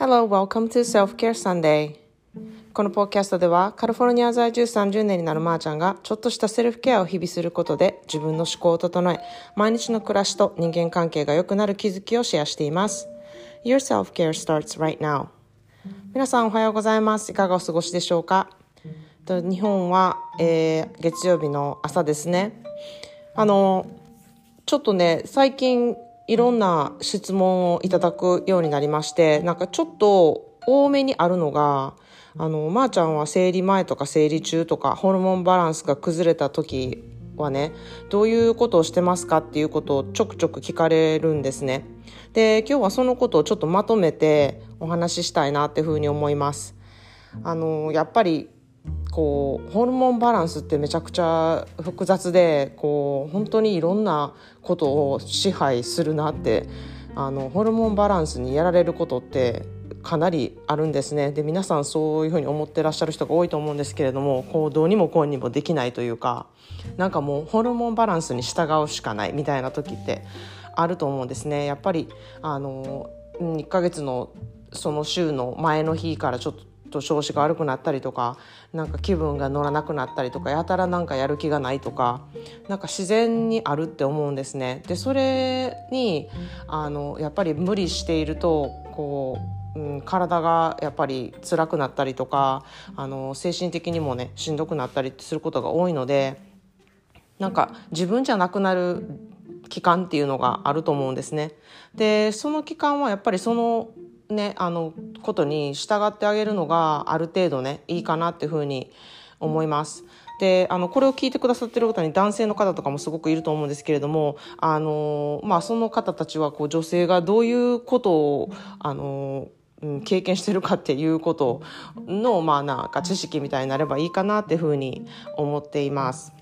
Hello, welcome to Self-Care Sunday. このポッドキャストではカリフォルニア在住30年になるまーちゃんがちょっとしたセルフケアを日々することで自分の思考を整え毎日の暮らしと人間関係が良くなる気づきをシェアしています。Your self-care starts right now. 皆さんおはようございます。いかがお過ごしでしょうか？日本は、えー、月曜日の朝ですね。あのちょっとね最近いろんな質問をいただくようになりましてなんかちょっと多めにあるのがあのまー、あ、ちゃんは生理前とか生理中とかホルモンバランスが崩れた時はねどういうことをしてますかっていうことをちょくちょく聞かれるんですね。で今日はそのことをちょっとまとめてお話ししたいなっていうふうに思います。あのやっぱりこうホルモンバランスってめちゃくちゃ複雑でこう本当にいろんなことを支配するなってあのホルモンバランスにやられることってかなりあるんですねで皆さんそういうふうに思ってらっしゃる人が多いと思うんですけれどもこうどうにもこうにもできないというかなんかもうホルモンバランスに従うしかないみたいな時ってあると思うんですね。やっぱりあの1ヶ月のその週の前の日からちょっとと調子が悪くなったりとかなんか気分が乗らなくなったりとかやたらなんかやる気がないとかなんか自然にあるって思うんですね。でそれにあのやっぱり無理しているとこううん、体がやっぱり辛くなったりとかあの精神的にもねしんどくなったりすることが多いのでなんか自分じゃなくなる期間っていうのがあると思うんですね。でその期間はやっぱりそのね、あのことに従ってあげるのがある程度ねいいかなっていうふうに思います。であのこれを聞いてくださってる方に男性の方とかもすごくいると思うんですけれどもあの、まあ、その方たちはこう女性がどういうことをあの経験してるかっていうことの、まあ、なんか知識みたいになればいいかなっていうふうに思っています。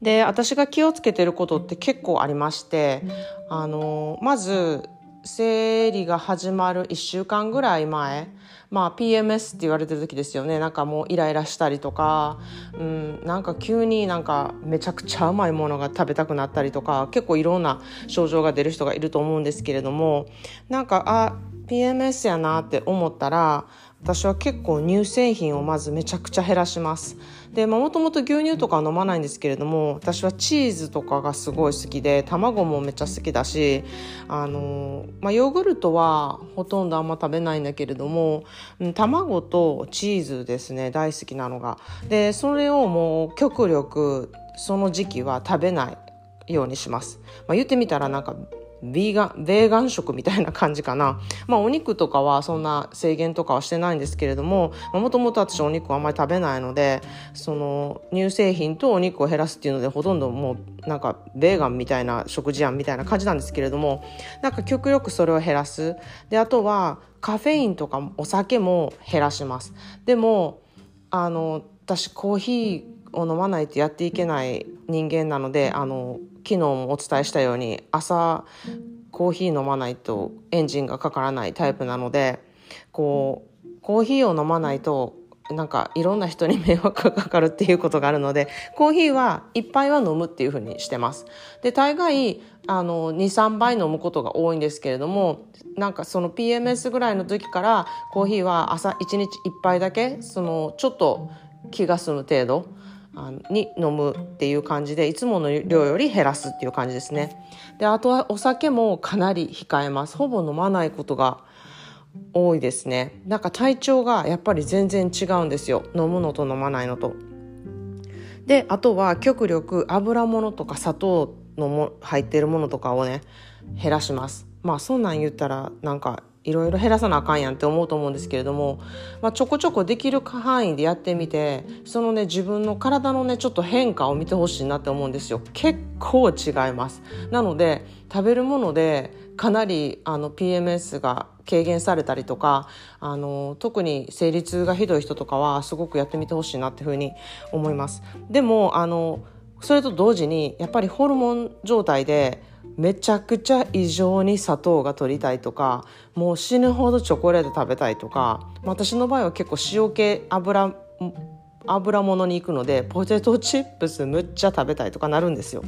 で私が気をつけてることって結構ありましてあのまず生理が始まる1週間ぐらい前まあ PMS って言われてる時ですよね。なんかもうイライラしたりとか、うん、なんか急になんかめちゃくちゃ甘いものが食べたくなったりとか結構いろんな症状が出る人がいると思うんですけれどもなんかあ PMS やなって思ったら私は結構乳製品をまずめちゃくちゃ減らします。でもともと牛乳とかは飲まないんですけれども私はチーズとかがすごい好きで卵もめっちゃ好きだしあの、まあ、ヨーグルトはほとんどあんま食べないんだけれども卵とチーズですね大好きなのが。でそれをもう極力その時期は食べないようにします、まあ、言ってみたらなんかビーガン、ベーガン食みたいな感じかな。まあお肉とかはそんな制限とかはしてないんですけれども、もともと私お肉あんまり食べないので、その乳製品とお肉を減らすっていうのでほとんどもうなんかベーガンみたいな食事やんみたいな感じなんですけれども、なんか極力それを減らす。で、あとはカフェインとかお酒も減らします。でも、あの、私コーヒーを飲まないとやっていけない人間なので、あの、昨日もお伝えしたように朝コーヒー飲まないとエンジンがかからないタイプなのでこうコーヒーを飲まないとなんかいろんな人に迷惑がかかるっていうことがあるのでコーヒーは1杯は飲むっていうふうにしてます。で大概あの23杯飲むことが多いんですけれどもなんかその PMS ぐらいの時からコーヒーは朝1日1杯だけそのちょっと気が済む程度あのに飲むっていう感じでいつもの量より減らすっていう感じですね。であとはお酒もかなり控えます。ほぼ飲まないことが多いですね。なんか体調がやっぱり全然違うんですよ。飲むのと飲まないのと。であとは極力油物とか砂糖のも入ってるものとかをね減らします。まあそんなん言ったらなんかいろいろ減らさなあかんやんって思うと思うんですけれども、まあ、ちょこちょこできる範囲でやってみてそのね自分の体のねちょっと変化を見てほしいなって思うんですよ。結構違います。なので食べるものでかなりあの PMS が軽減されたりとかあの特に生理痛がひどい人とかはすごくやってみてほしいなっていうふうに思います。でもあのそれと同時にやっぱりホルモン状態でめちゃくちゃ異常に砂糖が取りたいとかもう死ぬほどチョコレート食べたいとか私の場合は結構塩系油油物に行くのでポテトチップスむっちゃ食べたいとかなるんですよ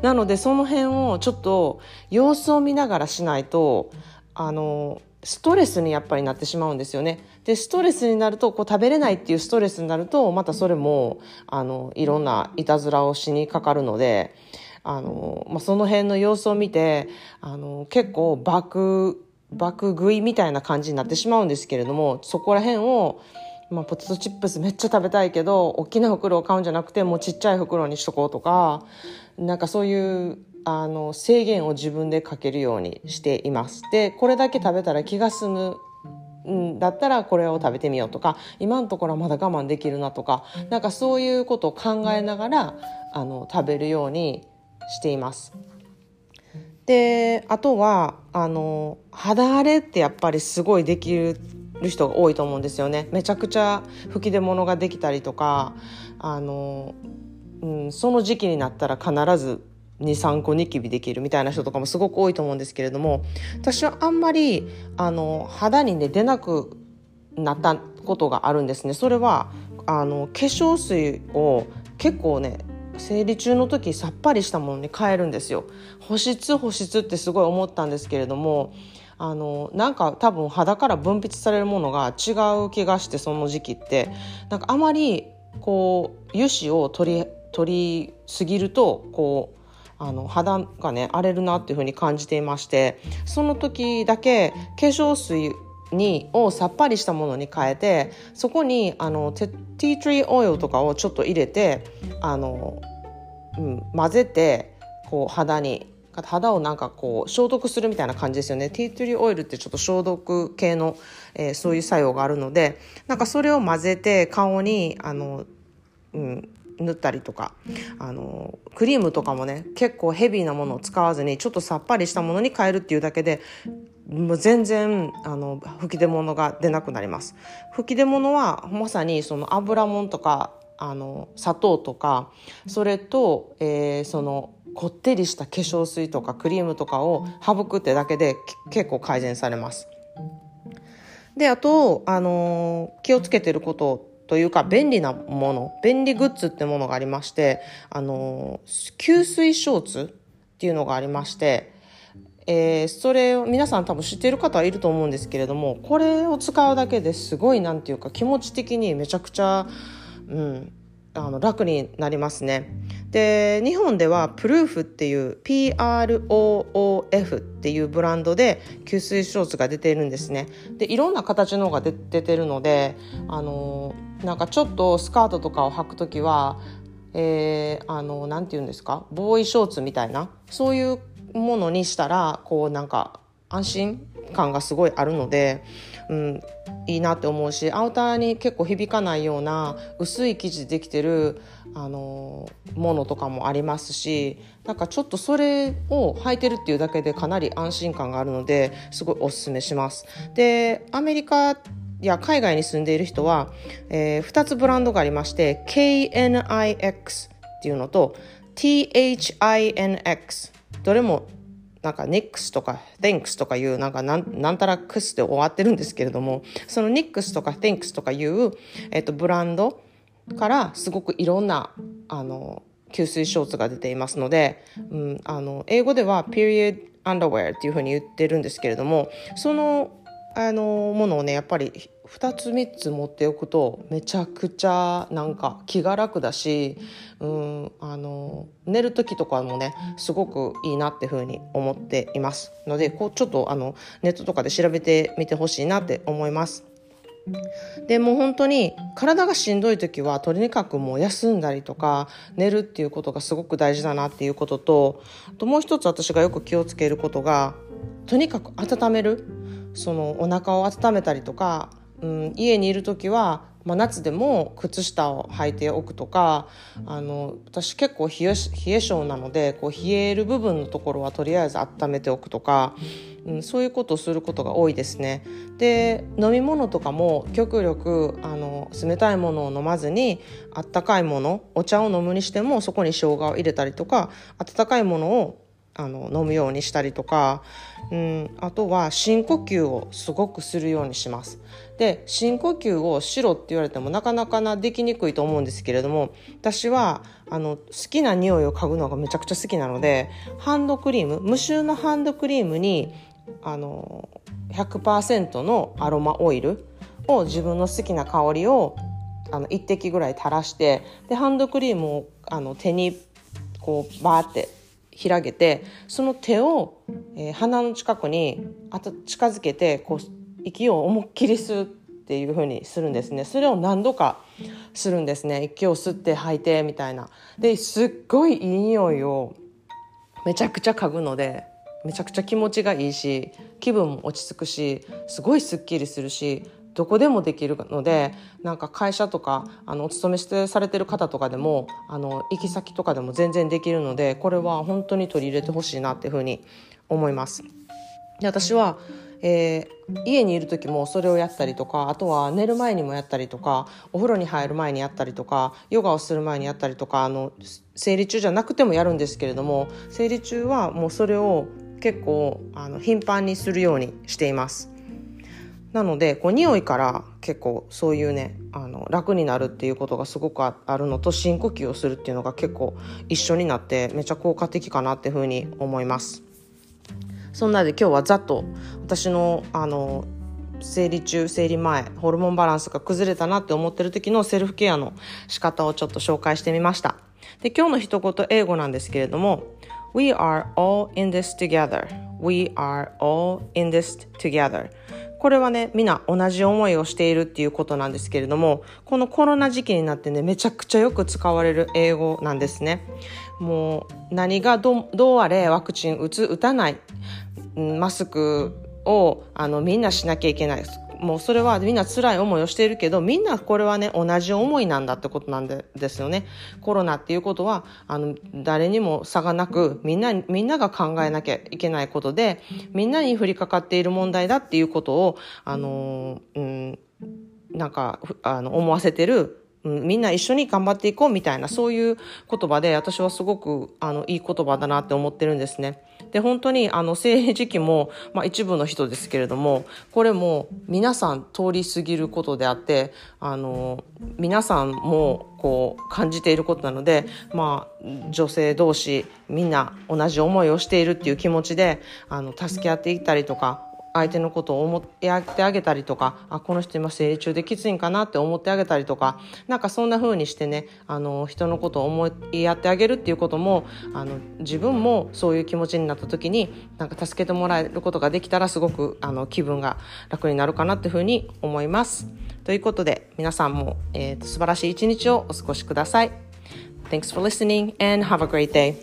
なのでその辺をちょっと様子を見ながらしないとあのストレスにやっぱりなってしまうんですよね。でストレスになるとこう食べれないっていうストレスになるとまたそれもあのいろんないたずらをしにかかるのであの、まあ、その辺の様子を見てあの結構爆爆食いみたいな感じになってしまうんですけれどもそこら辺を、まあ、ポテトチップスめっちゃ食べたいけど大きな袋を買うんじゃなくてもうちっちゃい袋にしとこうとかなんかそういうあの制限を自分でかけるようにしています。でこれだけ食べたら気が済むんだったらこれを食べてみようとか今のところはまだ我慢できるなとかなんかそういうことを考えながらあの食べるようにしています。であとはあの肌荒れってやっぱりすごいできる人が多いと思うんですよね。めちゃくちゃ吹き出物ができたりとかあの、うん、その時期になったら必ず23個ニキビできるみたいな人とかもすごく多いと思うんですけれども私はあんまりあの肌にね出なくなったことがあるんですねそれはあの化粧水を結構ね生理中の時さっぱりしたものに変えるんですよ。保湿保湿ってすごい思ったんですけれどもあのなんか多分肌から分泌されるものが違う気がしてその時期って。なんかあまりこう油脂を取り取りすぎるとこうあの肌がね荒れるなっていうふうに感じていましてその時だけ化粧水にをさっぱりしたものに変えてそこにあのティートリーオイルとかをちょっと入れてあの、うん、混ぜてこう肌に肌をなんかこう消毒するみたいな感じですよね。ティートリーオイルってちょっと消毒系の、えー、そういう作用があるのでなんかそれを混ぜて顔にあの、うん、塗ったりとかあのクリームとかもね結構ヘビーなものを使わずにちょっとさっぱりしたものに変えるっていうだけでもう全然あの吹き出物が出なくなります吹き出物はまさにその油もんとかあの砂糖とかそれと、えー、そのこってりした化粧水とかクリームとかを省くってだけで結構改善されます。であと、あの、気をつけてることというか便利なもの便利グッズってものがありましてあの吸水ショーツっていうのがありましてえー、それを皆さん多分知っている方はいると思うんですけれどもこれを使うだけですごいなんていうか気持ち的にめちゃくちゃ、うん、あの楽になりますね。で日本ではプルーフっていう PROOF っていうブランドで吸水ショーツが出ているんですね。でいろんな形のが出てるのであのなんかちょっとスカートとかを履く時はえー、あのなんて言うんですか？ボーイショーツみたいなそういうものにしたらこうなんか安心感がすごいあるので、うん、いいなって思うしアウターに結構響かないような薄い生地でできてるあのものとかもありますしなんかちょっとそれを履いてるっていうだけでかなり安心感があるのですごいおすすめします。でアメリカや海外に住んでいる人は、えー、2つブランドがありまして KNIX っていうのと THINX どれもなんか NIX とか Thinks とかいうなんかなんたらクスで終わってるんですけれどもその NIX とか Thinks とかいう、えっと、ブランドからすごくいろんなあの吸水ショーツが出ていますので、うん、あの英語では period underwear っていうふうに言ってるんですけれどもそのあのものをねやっぱり2つ3つ持っておくとめちゃくちゃなんか気が楽だし、うん、あの寝る時とかもねすごくいいなっていうふうに思っていますのでこうちょっとあのネットとかで調べてみてほしいなって思います。でもう本当に体がしんどい時はとにかくもう休んだりとか寝るっていうことがすごく大事だなっていうこととあともう一つ私がよく気をつけることがとにかく温めるそのお腹を温めたりとかうん、家にいる時は、まあ、夏でも靴下を履いておくとかあの私結構冷え冷え性なのでこう冷える部分のところはとりあえず温めておくとか、うん、そういうことをすることが多いですね。で飲み物とかも極力あの冷たいものを飲まずにあったかいものお茶を飲むにしてもそこに生姜を入れたりとか温かいものをあの飲むようにしたりとか、うん、あとは深呼吸をすごくするようにします。で深呼吸をしろって言われてもなかなかなできにくいと思うんですけれども私はあの好きな匂いを嗅ぐのがめちゃくちゃ好きなのでハンドクリーム無臭のハンドクリームにあの100%のアロマオイルを自分の好きな香りをあの1滴ぐらい垂らしてでハンドクリームをあの手にこうバーって広げてその手を、えー、鼻の近くにあと近づけてこう息を思いっきり吸うっていう風にするんですね。それを何度かするんですね。息を吸って吐いてみたいな。ですっごいいい匂いをめちゃくちゃ嗅ぐのでめちゃくちゃ気持ちがいいし気分も落ち着くしすごいすっきりするしどこでもできるのでなんか会社とかあのお勤めしてされてる方とかでもあの行き先とかでも全然できるのでこれは本当に取り入れてほしいなっていうふうに思います。で私はえー、家にいる時もそれをやったりとかあとは寝る前にもやったりとかお風呂に入る前にやったりとかヨガをする前にやったりとかあの生理中じゃなくてもやるんですけれども生理中はもうそれを結構あの頻繁にするようにしています。なのでこう匂いから結構そういうねあの楽になるっていうことがすごくあるのと深呼吸をするっていうのが結構一緒になってめっちゃ効果的かなっていうふうに思います。そんなで今日はざっと私のあの生理中生理前ホルモンバランスが崩れたなって思ってる時のセルフケアの仕方をちょっと紹介してみました。で今日の一言英語なんですけれども We are all in this together. We are all in this together これはね、みんな同じ思いをしているっていうことなんですけれども、このコロナ時期になってね、めちゃくちゃよく使われる英語なんですね。もう何がどどうあれワクチン打つ、打たない、マスクをあのみんなしなきゃいけない。もうそれはみんな辛い思いをしているけどみんなこれはね同じ思いなんだってことなんでですよねコロナっていうことはあの誰にも差がなくみんなみんなが考えなきゃいけないことでみんなに降りかかっている問題だっていうことをあの、うん、なんかあの思わせてるみんな一緒に頑張っていこうみたいなそういう言葉で私はすごくあのいい言葉だなって思ってるんですね。で本当にあの政治時期も、まあ、一部の人ですけれどもこれも皆さん通り過ぎることであってあの皆さんもこう感じていることなので、まあ、女性同士みんな同じ思いをしているっていう気持ちであの助け合っていったりとか相手のことを思ってあげたりとかあこの人今生理中できついんかなって思ってあげたりとかなんかそんな風にしてねあの人のことを思いやってあげるっていうこともあの自分もそういう気持ちになった時になんか助けてもらえることができたらすごくあの気分が楽になるかなっていう風に思います。ということで皆さんも、えーと素晴らしい一日をお過ごしください。Thanks for listening and have a great day.